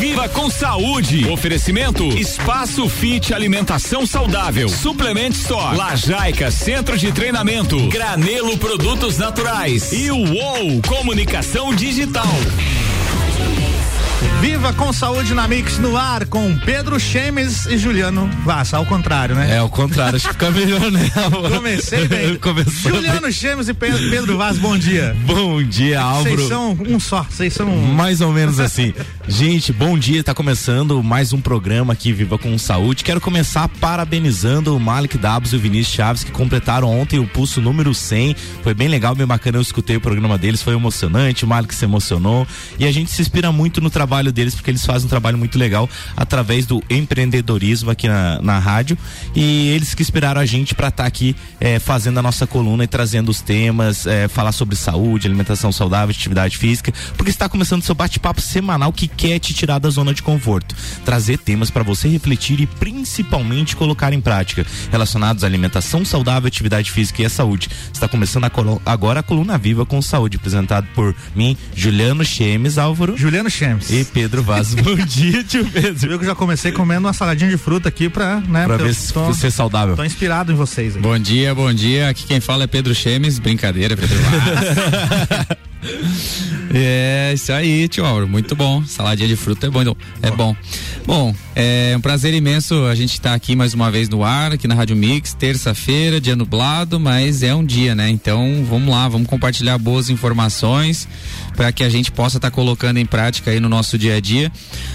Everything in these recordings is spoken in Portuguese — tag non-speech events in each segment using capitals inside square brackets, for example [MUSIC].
Viva com saúde. Oferecimento Espaço Fit Alimentação Saudável. Suplement Store. Lajaica Centro de Treinamento. Granelo Produtos Naturais. E o UOL Comunicação Digital. Viva com saúde na Mix no ar com Pedro Chemes e Juliano Vassa, ao contrário, né? É, ao contrário, acho que fica melhor, né? Comecei bem. [LAUGHS] Começou Juliano bem. Chemes e Pedro, Pedro Vaz, bom dia. Bom dia, Álvaro. Vocês são um só, vocês são Mais ou menos assim. [LAUGHS] Gente, bom dia, tá começando mais um programa aqui Viva com Saúde. Quero começar parabenizando o Malik Dabos e o Vinícius Chaves que completaram ontem o pulso número 100. Foi bem legal, bem bacana, eu escutei o programa deles, foi emocionante, o Malik se emocionou e a gente se inspira muito no trabalho deles porque eles fazem um trabalho muito legal através do empreendedorismo aqui na, na rádio e eles que inspiraram a gente para estar tá aqui eh, fazendo a nossa coluna e trazendo os temas, eh, falar sobre saúde, alimentação saudável, atividade física, porque está começando seu bate-papo semanal que quer te tirar da zona de conforto, trazer temas para você refletir e principalmente colocar em prática relacionados à alimentação saudável, atividade física e a saúde. Está começando a agora a coluna viva com saúde, apresentado por mim, Juliano Chemes, Álvaro Juliano Chemes. e Pedro Vaz. [LAUGHS] Bom dia, tio Pedro. Viu que eu já comecei comendo uma saladinha de fruta aqui pra, né? Pra ver eu se tô, você é saudável. tô inspirado em vocês aí. Bom dia, bom dia. Aqui quem fala é Pedro Chemes. Brincadeira, Pedro Vaz. [LAUGHS] é, isso aí, tio Auro. Muito bom. Saladinha de fruta é bom. então, É bom. Bom, é um prazer imenso a gente estar aqui mais uma vez no ar, aqui na Rádio Mix. Terça-feira, dia nublado, mas é um dia, né? Então vamos lá, vamos compartilhar boas informações para que a gente possa estar colocando em prática aí no nosso dia a dia.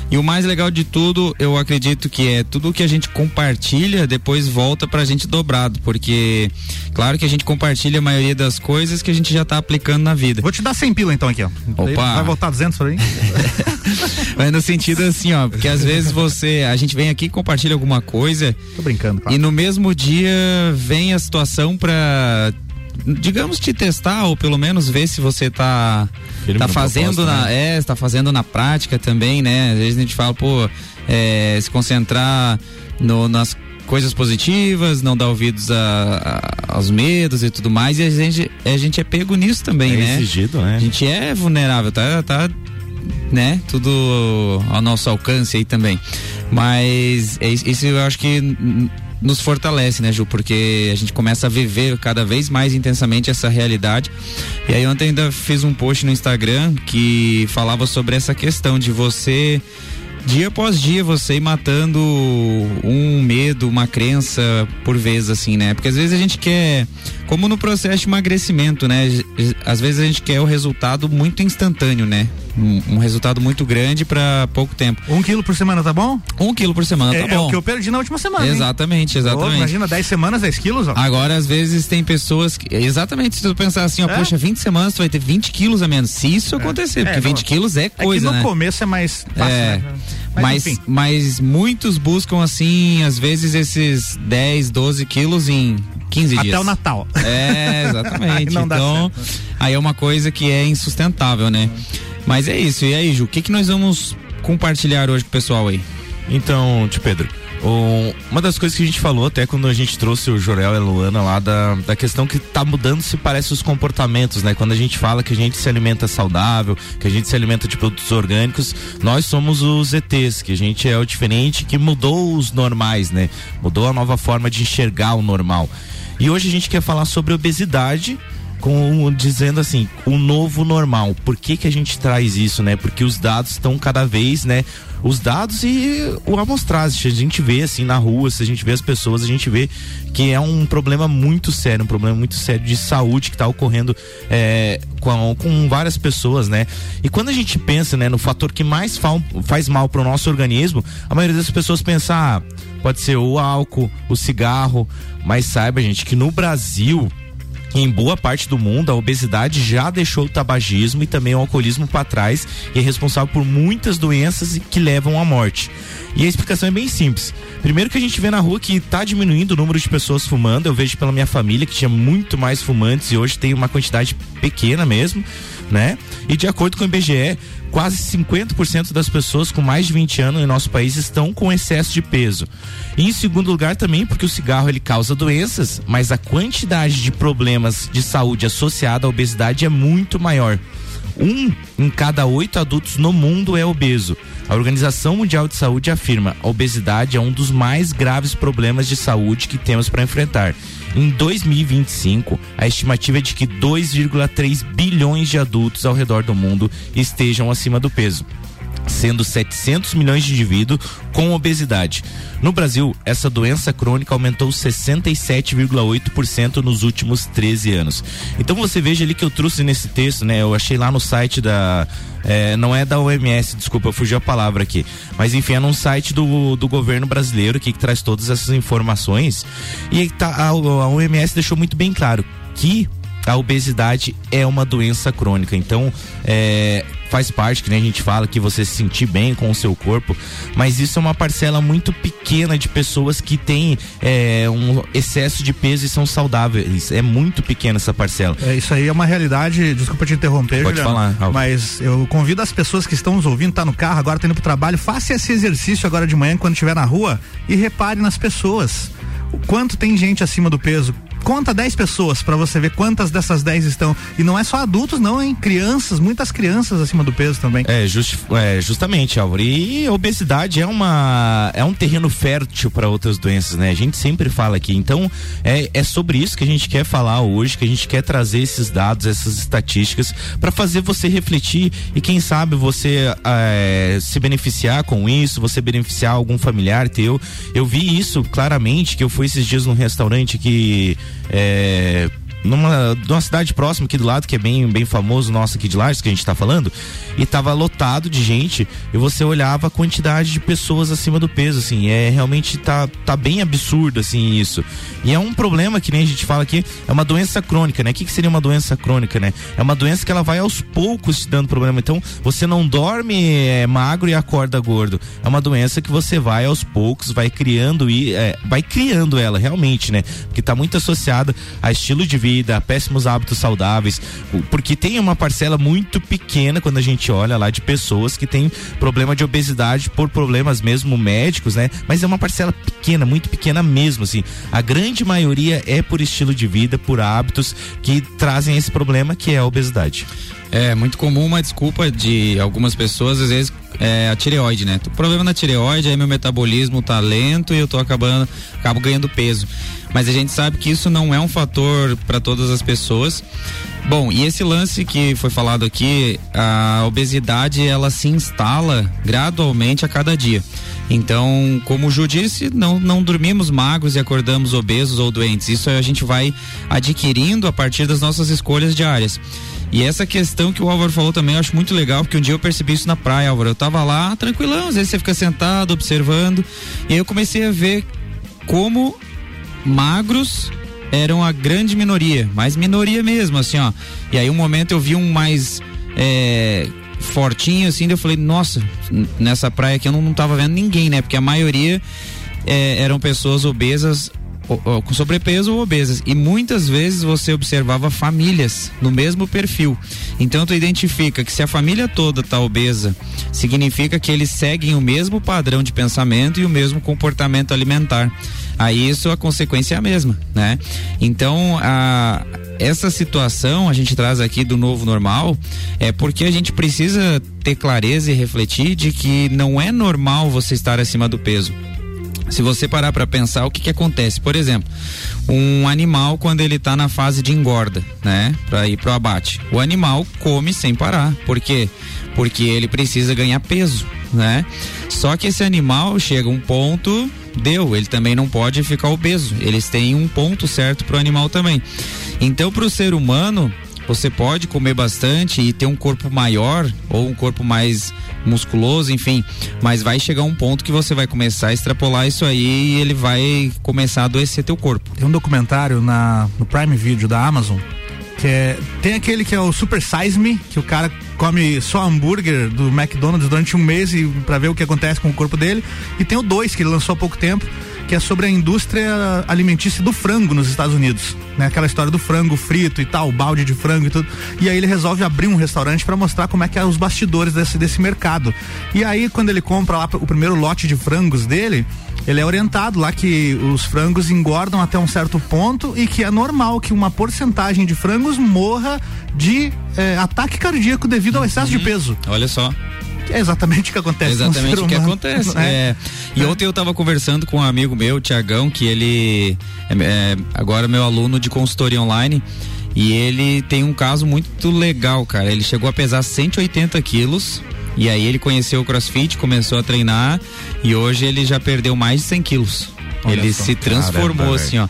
E o mais legal de tudo, eu acredito que é tudo que a gente compartilha, depois volta pra gente dobrado, porque claro que a gente compartilha a maioria das coisas que a gente já tá aplicando na vida. Vou te dar 100 pila então aqui, ó. Opa. Vai voltar 200 pra mim? [LAUGHS] Mas no sentido assim, ó, porque às vezes você, a gente vem aqui compartilha alguma coisa Tô brincando, claro. e no mesmo dia vem a situação pra digamos te testar ou pelo menos ver se você tá Firme tá fazendo na né? é tá fazendo na prática também né às vezes a gente fala pô é, se concentrar no, nas coisas positivas não dar ouvidos a- a- aos medos e tudo mais e a gente a gente é pego nisso também É né exigido, né? a gente é vulnerável, tá, tá, né? Tudo ao nosso alcance aí também. Mas é isso eu acho que nos fortalece, né, Ju? Porque a gente começa a viver cada vez mais intensamente essa realidade. E aí ontem ainda fiz um post no Instagram que falava sobre essa questão de você dia após dia você ir matando um medo, uma crença por vez, assim, né? Porque às vezes a gente quer, como no processo de emagrecimento, né? Às vezes a gente quer o resultado muito instantâneo, né? Um, um resultado muito grande para pouco tempo. Um quilo por semana tá bom? Um quilo por semana, é, tá é bom. o que eu perdi na última semana. hein? Exatamente, Ô, exatamente. imagina, 10 semanas, 10 quilos, ó. Agora, às vezes, tem pessoas que. Exatamente, se tu pensar assim, ó, É? poxa, 20 semanas tu vai ter 20 quilos a menos. Se isso acontecer, porque É, não, 20 quilos é é coisa, que no né? começo é mais fácil, É. né? Mas, enfim. mas muitos buscam, assim, às vezes, esses 10, 12 quilos em 15 dias. Até o Natal. É, exatamente. [LAUGHS] Aí não dá então, aí é uma coisa que é insustentável, né? Mas é isso. E aí, Ju, o que, que nós vamos compartilhar hoje com o pessoal aí? Então, tio Pedro, uma das coisas que a gente falou até quando a gente trouxe o Jorel e a Luana lá da, da questão que tá mudando se parece os comportamentos, né? Quando a gente fala que a gente se alimenta saudável, que a gente se alimenta de produtos orgânicos, nós somos os ETs, que a gente é o diferente que mudou os normais, né? Mudou a nova forma de enxergar o normal. E hoje a gente quer falar sobre obesidade com dizendo assim, o novo normal. Por que que a gente traz isso, né? Porque os dados estão cada vez, né? Os dados e o amostragem, a gente vê assim na rua, se a gente vê as pessoas, a gente vê que é um problema muito sério, um problema muito sério de saúde que está ocorrendo é, com, com várias pessoas, né? E quando a gente pensa, né, no fator que mais fa- faz mal para o nosso organismo, a maioria das pessoas pensa, ah, pode ser o álcool, o cigarro, mas saiba, gente, que no Brasil em boa parte do mundo, a obesidade já deixou o tabagismo e também o alcoolismo para trás e é responsável por muitas doenças que levam à morte. E a explicação é bem simples. Primeiro que a gente vê na rua que está diminuindo o número de pessoas fumando. Eu vejo pela minha família que tinha muito mais fumantes e hoje tem uma quantidade pequena mesmo, né? E de acordo com o IBGE, quase 50% das pessoas com mais de 20 anos em nosso país estão com excesso de peso. E em segundo lugar também porque o cigarro ele causa doenças, mas a quantidade de problemas de saúde associada à obesidade é muito maior. Um em cada oito adultos no mundo é obeso. A Organização Mundial de Saúde afirma: a obesidade é um dos mais graves problemas de saúde que temos para enfrentar. Em 2025, a estimativa é de que 2,3 bilhões de adultos ao redor do mundo estejam acima do peso sendo 700 milhões de indivíduos com obesidade. No Brasil, essa doença crônica aumentou 67,8% nos últimos 13 anos. Então você veja ali que eu trouxe nesse texto, né? Eu achei lá no site da é, não é da OMS, desculpa, eu fugi a palavra aqui. Mas enfim, é num site do, do governo brasileiro que, que traz todas essas informações. E tá, a, a OMS deixou muito bem claro que a obesidade é uma doença crônica. Então, é, faz parte, que nem a gente fala, que você se sentir bem com o seu corpo, mas isso é uma parcela muito pequena de pessoas que têm é, um excesso de peso e são saudáveis. É muito pequena essa parcela. É, isso aí é uma realidade, desculpa te interromper, Pode Juliano, falar. Mas eu convido as pessoas que estão nos ouvindo, tá no carro, agora tá indo pro trabalho, faça esse exercício agora de manhã, quando estiver na rua, e repare nas pessoas. O quanto tem gente acima do peso, conta 10 pessoas para você ver quantas dessas 10 estão. E não é só adultos, não, hein? Crianças, muitas crianças acima do peso também. É, just, é justamente, Álvaro. E obesidade é uma é um terreno fértil para outras doenças, né? A gente sempre fala aqui. Então, é, é sobre isso que a gente quer falar hoje, que a gente quer trazer esses dados, essas estatísticas, para fazer você refletir e quem sabe você é, se beneficiar com isso, você beneficiar algum familiar teu. Eu vi isso claramente, que eu fui esses dias num restaurante que é, numa, numa cidade próxima aqui do lado, que é bem, bem famoso nosso aqui de Lages, que a gente está falando, e tava lotado de gente, e você olhava a quantidade de pessoas acima do peso, assim, é realmente tá, tá bem absurdo, assim, isso. E é um problema que nem a gente fala aqui, é uma doença crônica, né? O que, que seria uma doença crônica, né? É uma doença que ela vai aos poucos te dando problema. Então, você não dorme é, magro e acorda gordo. É uma doença que você vai aos poucos, vai criando e é, vai criando ela realmente, né? Porque tá muito associada a estilo de vida, a péssimos hábitos saudáveis, porque tem uma parcela muito pequena quando a gente olha lá de pessoas que têm problema de obesidade por problemas mesmo médicos, né? Mas é uma parcela pequena, muito pequena mesmo, assim. A grande maioria é por estilo de vida, por hábitos que trazem esse problema que é a obesidade. É muito comum uma desculpa de algumas pessoas, às vezes, é a tireoide, né? O problema na tireoide é meu metabolismo tá lento e eu tô acabando, acabo ganhando peso. Mas a gente sabe que isso não é um fator para todas as pessoas. Bom, e esse lance que foi falado aqui, a obesidade ela se instala gradualmente a cada dia. Então, como o Ju disse, não, não dormimos magros e acordamos obesos ou doentes. Isso a gente vai adquirindo a partir das nossas escolhas diárias. E essa questão que o Álvaro falou também, eu acho muito legal, porque um dia eu percebi isso na praia, Álvaro. Eu tava lá, tranquilão, às vezes você fica sentado, observando, e aí eu comecei a ver como magros eram a grande minoria, mas minoria mesmo, assim, ó. E aí um momento eu vi um mais é, fortinho, assim, eu falei, nossa, nessa praia aqui eu não, não tava vendo ninguém, né? Porque a maioria é, eram pessoas obesas com sobrepeso ou obesas. E muitas vezes você observava famílias no mesmo perfil. Então tu identifica que se a família toda está obesa, significa que eles seguem o mesmo padrão de pensamento e o mesmo comportamento alimentar. Aí isso a consequência é a mesma, né? Então a essa situação a gente traz aqui do novo normal é porque a gente precisa ter clareza e refletir de que não é normal você estar acima do peso se você parar para pensar o que que acontece, por exemplo, um animal quando ele está na fase de engorda, né, para ir pro abate, o animal come sem parar, por quê? Porque ele precisa ganhar peso, né? Só que esse animal chega a um ponto, deu, ele também não pode ficar obeso. Eles têm um ponto certo pro animal também. Então, para o ser humano, você pode comer bastante e ter um corpo maior ou um corpo mais musculoso, enfim, mas vai chegar um ponto que você vai começar a extrapolar isso aí e ele vai começar a adoecer teu corpo. Tem um documentário na, no Prime Video da Amazon que é, tem aquele que é o Super Size Me, que o cara come só hambúrguer do McDonald's durante um mês e para ver o que acontece com o corpo dele. E tem o dois que ele lançou há pouco tempo que é sobre a indústria alimentícia do frango nos Estados Unidos, né? Aquela história do frango frito e tal, balde de frango e tudo. E aí ele resolve abrir um restaurante para mostrar como é que é os bastidores desse, desse mercado. E aí quando ele compra lá o primeiro lote de frangos dele, ele é orientado lá que os frangos engordam até um certo ponto e que é normal que uma porcentagem de frangos morra de eh, ataque cardíaco devido ao excesso uhum. de peso. Olha só. É exatamente o que acontece. Exatamente o que acontece. É. é. E é. ontem eu estava conversando com um amigo meu, Tiagão, que ele é, é agora meu aluno de consultoria online. E ele tem um caso muito legal, cara. Ele chegou a pesar 180 quilos e aí ele conheceu o CrossFit, começou a treinar e hoje ele já perdeu mais de 100 quilos. Olha ele só. se transformou Caramba, assim, ó.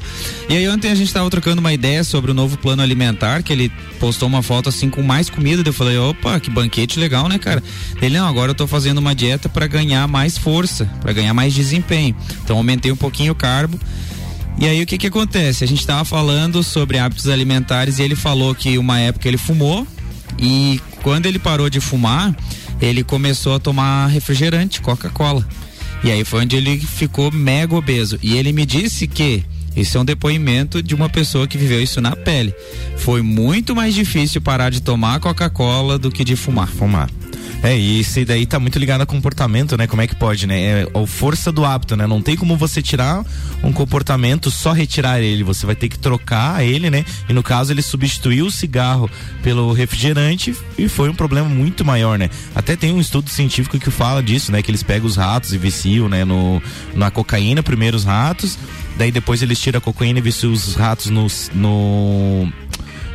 E aí ontem a gente tava trocando uma ideia sobre o novo plano alimentar, que ele postou uma foto assim com mais comida, eu falei, opa, que banquete legal, né, cara? Ele, não, agora eu tô fazendo uma dieta para ganhar mais força, para ganhar mais desempenho. Então aumentei um pouquinho o carbo. E aí o que que acontece? A gente tava falando sobre hábitos alimentares e ele falou que uma época ele fumou e quando ele parou de fumar, ele começou a tomar refrigerante, Coca-Cola. E aí foi onde ele ficou mega obeso. E ele me disse que isso é um depoimento de uma pessoa que viveu isso na pele. Foi muito mais difícil parar de tomar Coca-Cola do que de fumar. Fumar. É, e isso daí tá muito ligado a comportamento, né? Como é que pode, né? É a força do hábito, né? Não tem como você tirar um comportamento, só retirar ele. Você vai ter que trocar ele, né? E no caso, ele substituiu o cigarro pelo refrigerante e foi um problema muito maior, né? Até tem um estudo científico que fala disso, né? Que eles pegam os ratos e viciam, né? No, na cocaína, primeiro os ratos, daí depois eles tiram a cocaína e viciam os ratos no, no,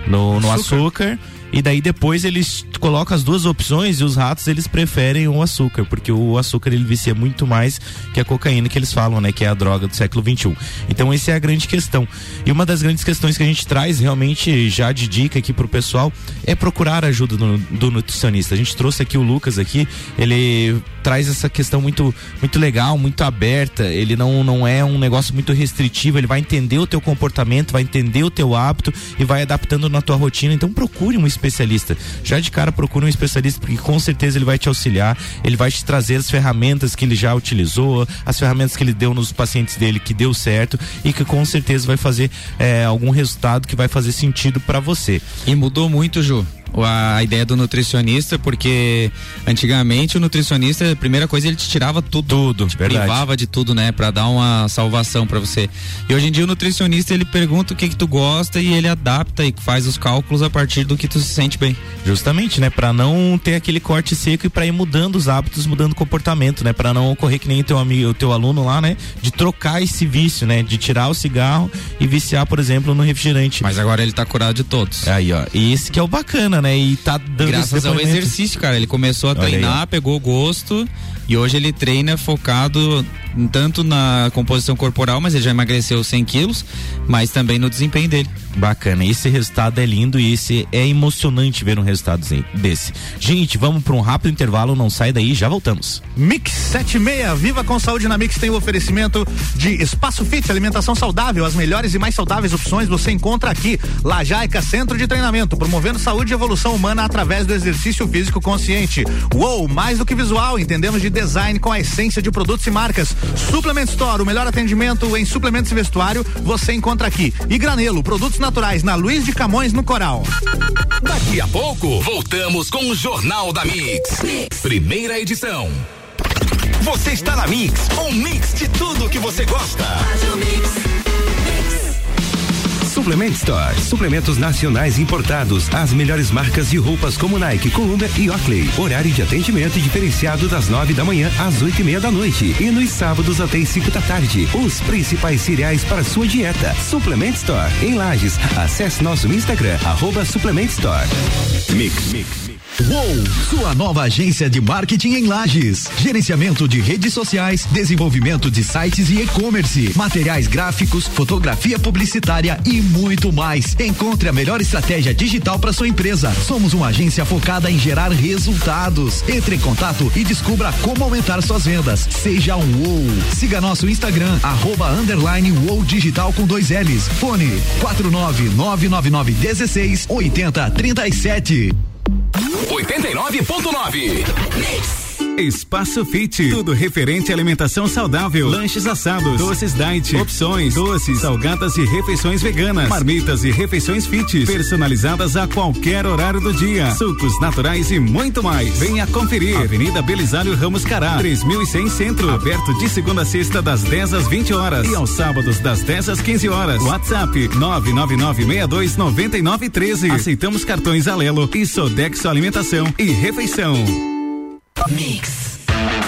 no, no açúcar. açúcar e daí depois eles colocam as duas opções e os ratos eles preferem o açúcar, porque o açúcar ele vicia muito mais que a cocaína que eles falam, né? Que é a droga do século 21. Então essa é a grande questão. E uma das grandes questões que a gente traz realmente já de dica aqui pro pessoal é procurar ajuda do, do nutricionista. A gente trouxe aqui o Lucas aqui, ele traz essa questão muito muito legal, muito aberta. Ele não não é um negócio muito restritivo, ele vai entender o teu comportamento, vai entender o teu hábito e vai adaptando na tua rotina. Então procure um especialista. Já de cara procure um especialista porque com certeza ele vai te auxiliar, ele vai te trazer as ferramentas que ele já utilizou, as ferramentas que ele deu nos pacientes dele que deu certo e que com certeza vai fazer é, algum resultado que vai fazer sentido para você. E mudou muito, Ju a ideia do nutricionista, porque antigamente o nutricionista, a primeira coisa, ele te tirava tudo. Tudo, te verdade. privava de tudo, né? Pra dar uma salvação para você. E hoje em dia o nutricionista, ele pergunta o que que tu gosta e ele adapta e faz os cálculos a partir do que tu se sente bem. Justamente, né? Pra não ter aquele corte seco e pra ir mudando os hábitos, mudando o comportamento, né? Pra não ocorrer que nem o teu amigo, o teu aluno lá, né? De trocar esse vício, né? De tirar o cigarro e viciar, por exemplo, no refrigerante. Mas agora ele tá curado de todos. Aí, ó. E esse que é o bacana, né? E tá dando Graças ao exercício, cara. Ele começou a Olha treinar, aí. pegou gosto e hoje ele treina focado tanto na composição corporal, mas ele já emagreceu 100 quilos, mas também no desempenho dele. Bacana, esse resultado é lindo e esse é emocionante ver um resultado desse. Gente, vamos para um rápido intervalo, não sai daí, já voltamos. Mix 76, Viva com Saúde na Mix tem o oferecimento de Espaço Fit, alimentação saudável, as melhores e mais saudáveis opções você encontra aqui. Lajaica Centro de Treinamento, promovendo saúde e evolução humana através do exercício físico consciente. Uou, mais do que visual, entendemos de design com a essência de produtos e marcas. Suplement Store, o melhor atendimento em suplementos e vestuário, você encontra aqui. E Granelo, produtos naturais na Luiz de Camões, no Coral. Daqui a pouco, voltamos com o Jornal da mix. mix. Primeira edição. Você está na Mix, um mix de tudo que você gosta. Suplement Store. Suplementos nacionais importados. As melhores marcas de roupas como Nike, Columbia e Oakley. Horário de atendimento diferenciado das nove da manhã às oito e meia da noite. E nos sábados até as cinco da tarde. Os principais cereais para sua dieta. Suplement Store. Em Lages. Acesse nosso Instagram, arroba Suplement Store. Mix. Mix. UOL, sua nova agência de marketing em Lages. Gerenciamento de redes sociais, desenvolvimento de sites e e-commerce, materiais gráficos, fotografia publicitária e muito mais. Encontre a melhor estratégia digital para sua empresa. Somos uma agência focada em gerar resultados. Entre em contato e descubra como aumentar suas vendas. Seja um UOL. Siga nosso Instagram, arroba underline Digital com dois L's. Fone 49999 16 80 37. 89.9. Espaço Fit, tudo referente à alimentação saudável, lanches assados, doces diet, opções, doces, salgadas e refeições veganas, marmitas e refeições fit, personalizadas a qualquer horário do dia, sucos naturais e muito mais. Venha conferir. Avenida Belisário Ramos Cará, 3100 Centro, aberto de segunda a sexta das 10 às 20 horas e aos sábados das 10 às 15 horas. WhatsApp 999629913. Aceitamos cartões Alelo e Sodexo Alimentação e Refeição. Mix.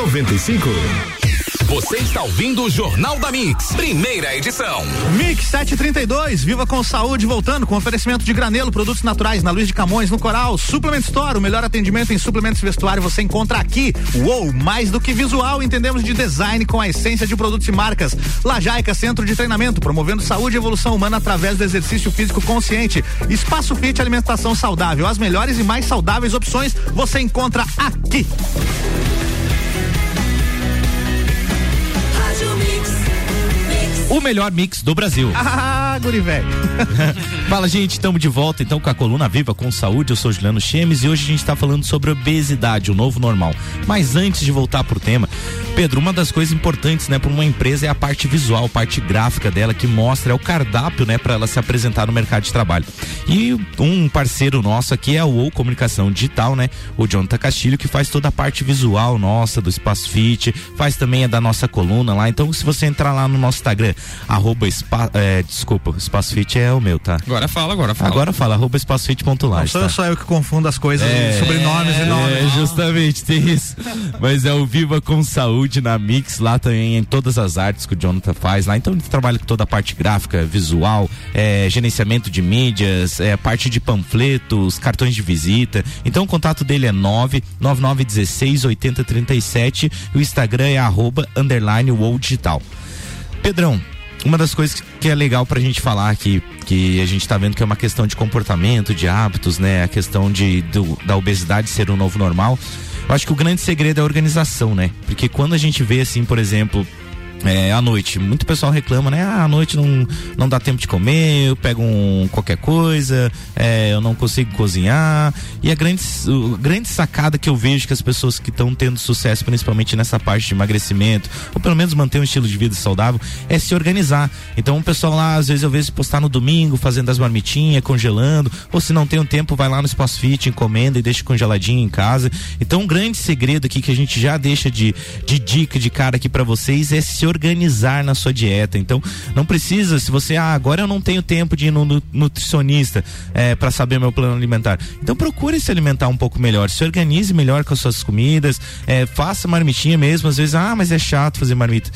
95. Você está ouvindo o Jornal da Mix, primeira edição. Mix 732, viva com saúde, voltando com oferecimento de granelo, produtos naturais na Luiz de Camões, no Coral, Suplement Store, o melhor atendimento em suplementos vestuário você encontra aqui. Uou, mais do que visual, entendemos de design com a essência de produtos e marcas. Lajaica Centro de Treinamento, promovendo saúde e evolução humana através do exercício físico consciente. Espaço Fit Alimentação Saudável, as melhores e mais saudáveis opções você encontra aqui. O melhor mix do Brasil. [LAUGHS] Ah, guri velho. [LAUGHS] Fala, gente, estamos de volta então com a Coluna Viva com Saúde. Eu sou Juliano Chemes e hoje a gente está falando sobre obesidade, o novo normal. Mas antes de voltar pro tema, Pedro, uma das coisas importantes, né, para uma empresa é a parte visual, a parte gráfica dela que mostra é o cardápio, né, para ela se apresentar no mercado de trabalho. E um parceiro nosso aqui é a UOL Comunicação Digital, né, o Jonathan Castilho, que faz toda a parte visual nossa do Espaço Fit, faz também a da nossa coluna lá. Então, se você entrar lá no nosso Instagram, arroba spa, é, desculpa, Espaço Fit é o meu, tá? Agora fala, agora fala. Agora fala, arroba espacofit.laje. Não sou tá? só eu que confundo as coisas, é, sobrenomes e nomes. É, justamente, tem isso. Mas é o Viva com Saúde na Mix, lá também em todas as artes que o Jonathan faz lá. Então ele trabalha com toda a parte gráfica, visual, é, gerenciamento de mídias, é, parte de panfletos, cartões de visita. Então o contato dele é 99916 8037 e o Instagram é arroba underline digital. Pedrão, uma das coisas que é legal pra gente falar aqui, que a gente tá vendo que é uma questão de comportamento, de hábitos, né? A questão de, do, da obesidade ser o novo normal. Eu acho que o grande segredo é a organização, né? Porque quando a gente vê assim, por exemplo, é, à noite, muito pessoal reclama, né? Ah, à noite não, não dá tempo de comer, eu pego um, qualquer coisa, é, eu não consigo cozinhar. E a grande, grande sacada que eu vejo que as pessoas que estão tendo sucesso, principalmente nessa parte de emagrecimento, ou pelo menos manter um estilo de vida saudável, é se organizar. Então o pessoal lá, às vezes eu vejo postar no domingo, fazendo as marmitinhas, congelando, ou se não tem um tempo, vai lá no Espaço Fit, encomenda e deixa congeladinho em casa. Então um grande segredo aqui que a gente já deixa de, de dica de cara aqui para vocês é se organizar na sua dieta. Então, não precisa, se você, ah, agora eu não tenho tempo de ir no nutricionista é, para saber meu plano alimentar. Então, procure se alimentar um pouco melhor, se organize melhor com as suas comidas, é, faça marmitinha mesmo. Às vezes, ah, mas é chato fazer marmita.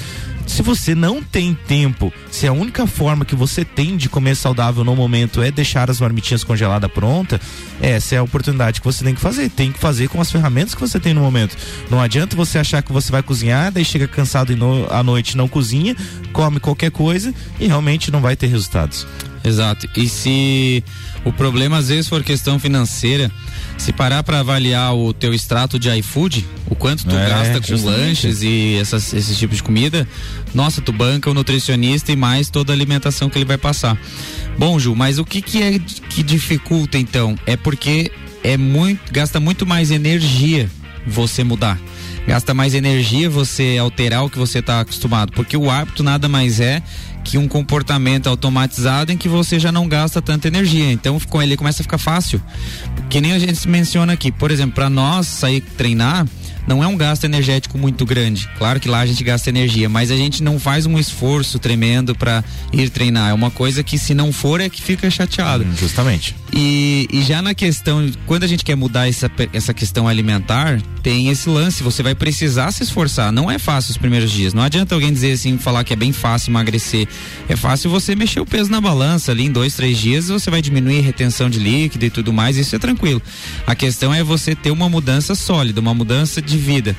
Se você não tem tempo, se a única forma que você tem de comer saudável no momento é deixar as marmitinhas congeladas pronta, essa é a oportunidade que você tem que fazer. Tem que fazer com as ferramentas que você tem no momento. Não adianta você achar que você vai cozinhar, daí chega cansado e à noite não cozinha, come qualquer coisa e realmente não vai ter resultados. Exato. E se o problema às vezes for questão financeira, se parar para avaliar o teu extrato de iFood, o quanto tu é, gasta com justamente. lanches e essas, esses tipos de comida, nossa, tu banca o nutricionista e mais toda a alimentação que ele vai passar. Bom, Ju, mas o que que é que dificulta então? É porque é muito, gasta muito mais energia você mudar. Gasta mais energia você alterar o que você está acostumado, porque o hábito nada mais é que um comportamento automatizado em que você já não gasta tanta energia. Então, com ele começa a ficar fácil. Que nem a gente menciona aqui, por exemplo, para nós sair treinar, não é um gasto energético muito grande. Claro que lá a gente gasta energia, mas a gente não faz um esforço tremendo para ir treinar. É uma coisa que se não for é que fica chateado. Hum, justamente. E, e já na questão, quando a gente quer mudar essa, essa questão alimentar, tem esse lance, você vai precisar se esforçar. Não é fácil os primeiros dias. Não adianta alguém dizer assim, falar que é bem fácil emagrecer. É fácil você mexer o peso na balança ali em dois, três dias, você vai diminuir retenção de líquido e tudo mais, isso é tranquilo. A questão é você ter uma mudança sólida, uma mudança de de vida.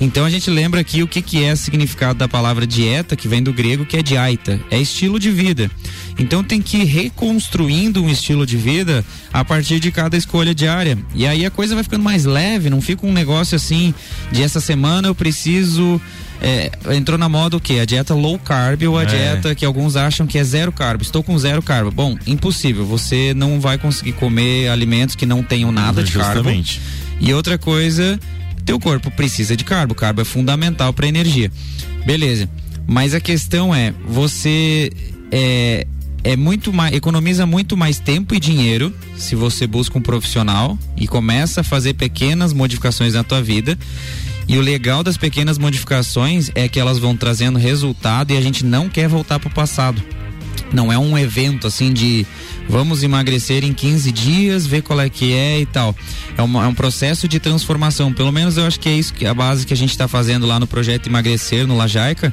Então a gente lembra aqui o que, que é o significado da palavra dieta, que vem do grego, que é diaita, é estilo de vida. Então tem que ir reconstruindo um estilo de vida a partir de cada escolha diária. E aí a coisa vai ficando mais leve, não fica um negócio assim de essa semana eu preciso é, entrou na moda o que? A dieta low carb ou a é. dieta que alguns acham que é zero carb. Estou com zero carb. Bom, impossível. Você não vai conseguir comer alimentos que não tenham nada de Justamente. carbo. E outra coisa, teu corpo precisa de carbo. Carbo é fundamental para energia. Beleza. Mas a questão é, você é, é muito mais, economiza muito mais tempo e dinheiro se você busca um profissional e começa a fazer pequenas modificações na tua vida e o legal das pequenas modificações é que elas vão trazendo resultado e a gente não quer voltar para o passado. Não é um evento assim de vamos emagrecer em 15 dias, ver qual é que é e tal. É, uma, é um processo de transformação. Pelo menos eu acho que é isso que a base que a gente está fazendo lá no projeto Emagrecer, no Lajaica,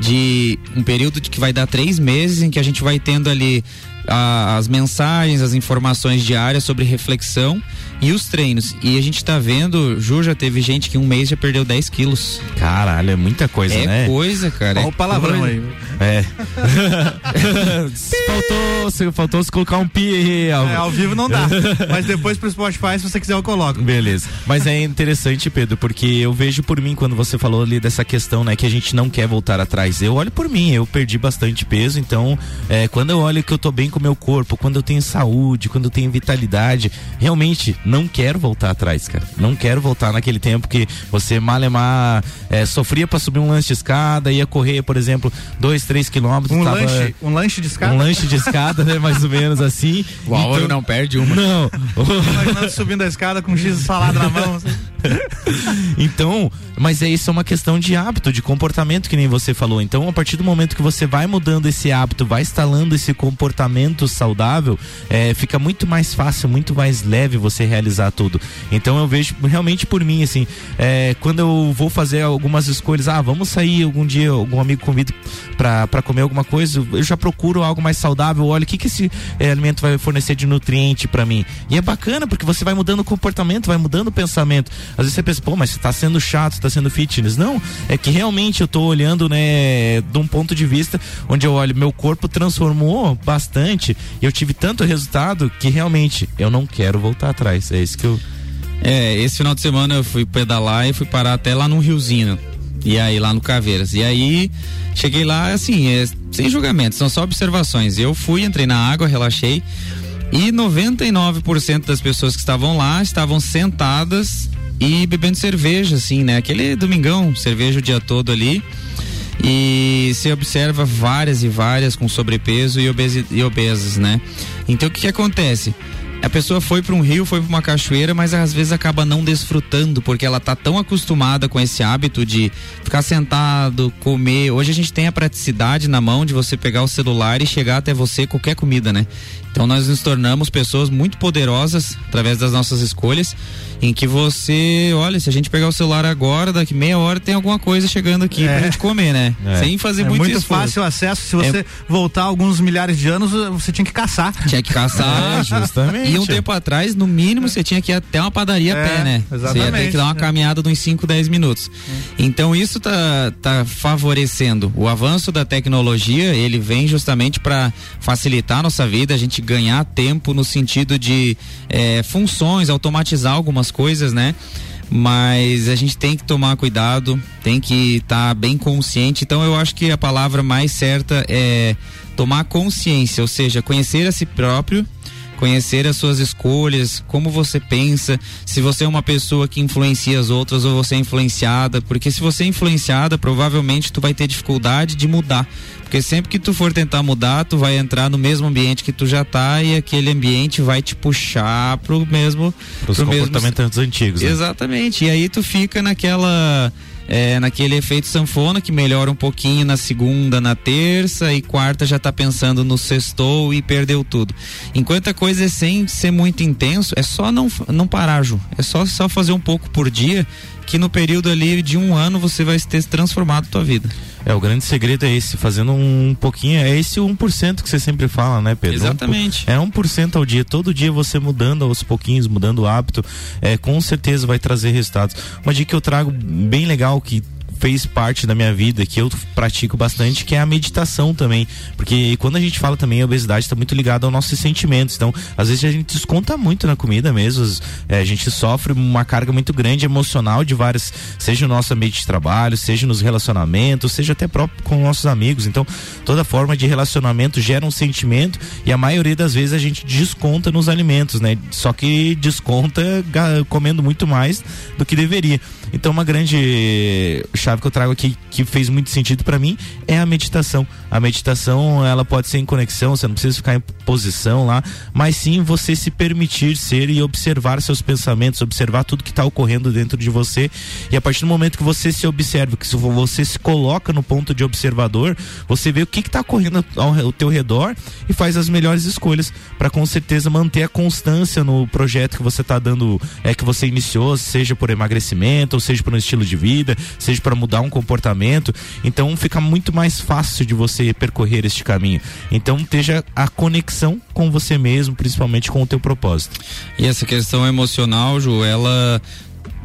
de um período de que vai dar três meses em que a gente vai tendo ali a, as mensagens, as informações diárias sobre reflexão e os treinos. E a gente tá vendo, Ju, já teve gente que em um mês já perdeu 10 quilos. Caralho, é muita coisa, é né? É coisa, cara. Olha é o palavrão aí. É. [LAUGHS] faltou, faltou se colocar um pi aí. Ao... É, ao vivo não dá. [LAUGHS] Mas depois pro Spotify, se você quiser, eu coloco. Beleza. Mas é interessante, Pedro, porque eu vejo por mim, quando você falou ali dessa questão, né, que a gente não quer voltar atrás. Eu olho por mim, eu perdi bastante peso, então, é, quando eu olho que eu tô bem com o meu corpo, quando eu tenho saúde, quando eu tenho vitalidade, realmente não quero voltar atrás, cara. Não quero voltar naquele tempo que você malemar é, sofria para subir um lanche de escada, ia correr, por exemplo, dois, três quilômetros. Um, tava, lanche, um lanche de escada? Um lanche de escada, né? Mais ou menos assim. O então, não perde uma. Não. Imaginando subindo a escada com um X de salada na mão. Assim. [LAUGHS] então, mas é isso é uma questão de hábito, de comportamento, que nem você falou. Então, a partir do momento que você vai mudando esse hábito, vai instalando esse comportamento saudável, é, fica muito mais fácil, muito mais leve você realizar tudo. Então eu vejo realmente por mim, assim, é, quando eu vou fazer algumas escolhas, ah, vamos sair algum dia, algum amigo convida para comer alguma coisa, eu já procuro algo mais saudável, olha o que, que esse é, alimento vai fornecer de nutriente para mim. E é bacana porque você vai mudando o comportamento, vai mudando o pensamento. Às vezes você pensa, pô, mas você tá sendo chato, tá sendo fitness. Não, é que realmente eu tô olhando, né, de um ponto de vista onde eu olho, meu corpo transformou bastante, e eu tive tanto resultado que realmente eu não quero voltar atrás. É isso que eu é, esse final de semana eu fui pedalar e fui parar até lá no Riozinho. E aí, lá no Caveiras. E aí, cheguei lá, assim, é, sem julgamento, são só observações. Eu fui, entrei na água, relaxei. E 99% das pessoas que estavam lá estavam sentadas e bebendo cerveja, assim, né? Aquele domingão, cerveja o dia todo ali. E se observa várias e várias com sobrepeso e, obesi e obesas, né? Então o que, que acontece? a pessoa foi para um rio, foi para uma cachoeira, mas às vezes acaba não desfrutando porque ela tá tão acostumada com esse hábito de ficar sentado, comer. Hoje a gente tem a praticidade na mão de você pegar o celular e chegar até você qualquer comida, né? Então nós nos tornamos pessoas muito poderosas através das nossas escolhas, em que você, olha, se a gente pegar o celular agora, daqui meia hora tem alguma coisa chegando aqui é. pra gente comer, né? É. Sem fazer é muito muito fácil o acesso. Se você é. voltar alguns milhares de anos, você tinha que caçar. Tinha que caçar, [LAUGHS] é, justamente. E um tempo atrás, no mínimo, você tinha que ir até uma padaria a pé, é, né? Exatamente. Você ia ter que dar uma caminhada de uns 5, 10 minutos. Então isso tá, tá favorecendo o avanço da tecnologia, ele vem justamente para facilitar a nossa vida, a gente ganhar tempo no sentido de é, funções, automatizar algumas coisas, né? Mas a gente tem que tomar cuidado, tem que estar tá bem consciente. Então eu acho que a palavra mais certa é tomar consciência, ou seja, conhecer a si próprio conhecer as suas escolhas, como você pensa, se você é uma pessoa que influencia as outras ou você é influenciada, porque se você é influenciada, provavelmente tu vai ter dificuldade de mudar. Porque sempre que tu for tentar mudar, tu vai entrar no mesmo ambiente que tu já tá e aquele ambiente vai te puxar pro mesmo os comportamentos mesmo... antigos. Né? Exatamente. E aí tu fica naquela é, naquele efeito sanfona que melhora um pouquinho na segunda, na terça e quarta já tá pensando no sextou e perdeu tudo. Enquanto a coisa é sem ser muito intenso, é só não, não parar, Ju. É só, só fazer um pouco por dia que no período ali de um ano você vai ter transformado tua vida. É, o grande segredo é esse, fazendo um pouquinho, é esse 1% que você sempre fala, né, Pedro? Exatamente. É 1% ao dia, todo dia você mudando aos pouquinhos, mudando o hábito, é, com certeza vai trazer resultados. Uma dica que eu trago bem legal que fez parte da minha vida, que eu pratico bastante, que é a meditação também. Porque quando a gente fala também, a obesidade está muito ligada aos nossos sentimentos. Então, às vezes a gente desconta muito na comida mesmo. É, a gente sofre uma carga muito grande emocional de várias, seja no nosso ambiente de trabalho, seja nos relacionamentos, seja até próprio com nossos amigos. Então, toda forma de relacionamento gera um sentimento e a maioria das vezes a gente desconta nos alimentos, né? Só que desconta comendo muito mais do que deveria. Então, uma grande chave que eu trago aqui que fez muito sentido para mim é a meditação. A meditação, ela pode ser em conexão, você não precisa ficar em posição lá, mas sim você se permitir ser e observar seus pensamentos, observar tudo que está ocorrendo dentro de você. E a partir do momento que você se observa, que você se coloca no ponto de observador, você vê o que está ocorrendo ao, ao teu redor e faz as melhores escolhas para com certeza manter a constância no projeto que você está dando, é que você iniciou, seja por emagrecimento, seja por um estilo de vida, seja para mudar um comportamento. Então fica muito mais fácil de você percorrer este caminho. Então esteja a conexão com você mesmo, principalmente com o teu propósito. E essa questão emocional, Ju, ela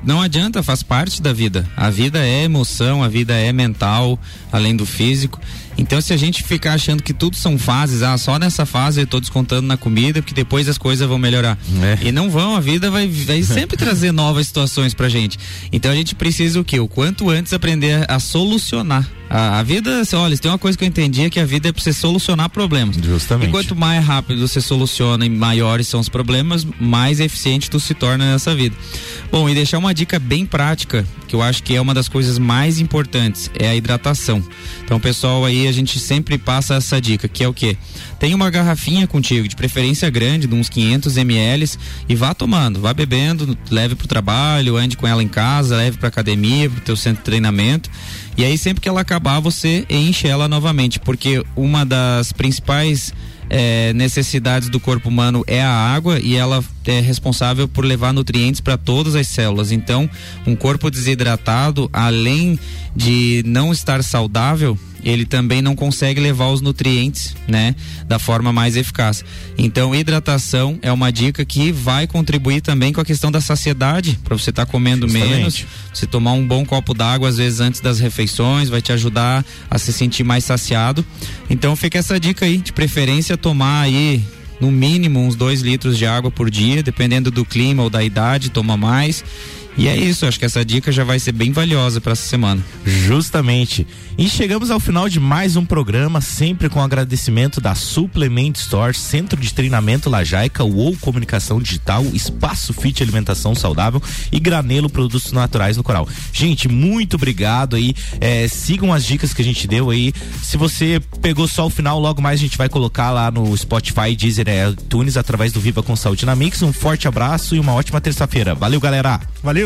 não adianta, faz parte da vida. A vida é emoção, a vida é mental, além do físico. Então, se a gente ficar achando que tudo são fases, ah, só nessa fase eu tô descontando na comida, porque depois as coisas vão melhorar. É. E não vão, a vida vai, vai [LAUGHS] sempre trazer novas situações pra gente. Então a gente precisa o quê? O quanto antes aprender a solucionar a, a vida, olha, tem uma coisa que eu entendi é que a vida é para você solucionar problemas. Justamente. E quanto mais rápido você soluciona e maiores são os problemas, mais eficiente tu se torna nessa vida. Bom, e deixar uma dica bem prática, que eu acho que é uma das coisas mais importantes, é a hidratação. Então, pessoal, aí a gente sempre passa essa dica, que é o quê? Tem uma garrafinha contigo, de preferência grande, de uns 500 ml, e vá tomando, vá bebendo, leve pro trabalho, ande com ela em casa, leve pra academia, pro teu centro de treinamento. E aí sempre que ela acabar, você enche ela novamente, porque uma das principais é, necessidades do corpo humano é a água e ela é responsável por levar nutrientes para todas as células. Então, um corpo desidratado, além de não estar saudável, ele também não consegue levar os nutrientes, né, da forma mais eficaz. Então, hidratação é uma dica que vai contribuir também com a questão da saciedade, para você estar tá comendo Justamente. menos, você tomar um bom copo d'água às vezes antes das refeições, vai te ajudar a se sentir mais saciado. Então, fica essa dica aí, de preferência tomar aí no mínimo uns dois litros de água por dia, dependendo do clima ou da idade, toma mais e é isso, acho que essa dica já vai ser bem valiosa para essa semana. Justamente. E chegamos ao final de mais um programa, sempre com agradecimento da Suplement Store, Centro de Treinamento Lajaica, ou Comunicação Digital, Espaço Fit Alimentação Saudável e Granelo Produtos Naturais no Coral. Gente, muito obrigado aí. É, sigam as dicas que a gente deu aí. Se você pegou só o final, logo mais a gente vai colocar lá no Spotify, Deezer, é, iTunes, através do Viva com Saúde na Mix. Um forte abraço e uma ótima terça-feira. Valeu, galera. Valeu.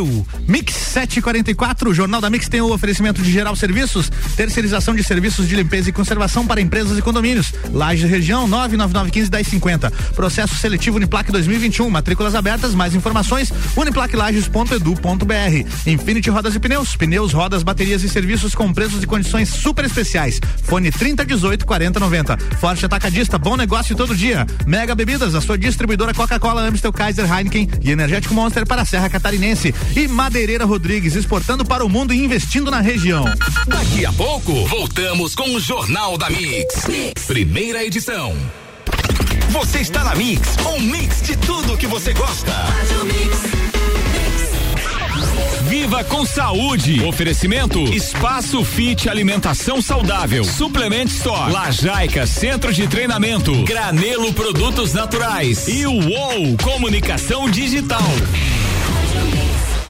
Mix 744, o Jornal da Mix tem o oferecimento de geral serviços, terceirização de serviços de limpeza e conservação para empresas e condomínios. Laje região 999151050. Processo seletivo Uniplac 2021. Matrículas abertas. Mais informações uniplaclages.edu.br. Infinity Rodas e Pneus. Pneus, rodas, baterias e serviços com preços e condições super especiais. Fone 3018 4090. Forte Atacadista, bom negócio todo dia. Mega Bebidas, a sua distribuidora Coca-Cola, Amstel, Kaiser, Heineken e Energético Monster para a Serra Catarinense e Madeireira Rodrigues exportando para o mundo e investindo na região. Daqui a pouco, voltamos com o Jornal da mix. mix. Primeira edição. Você está na Mix, um mix de tudo que você gosta. Viva com saúde. Oferecimento Espaço Fit Alimentação Saudável. Suplement Store. Lajaica Centro de Treinamento. Granelo Produtos Naturais. E o UOL Comunicação Digital.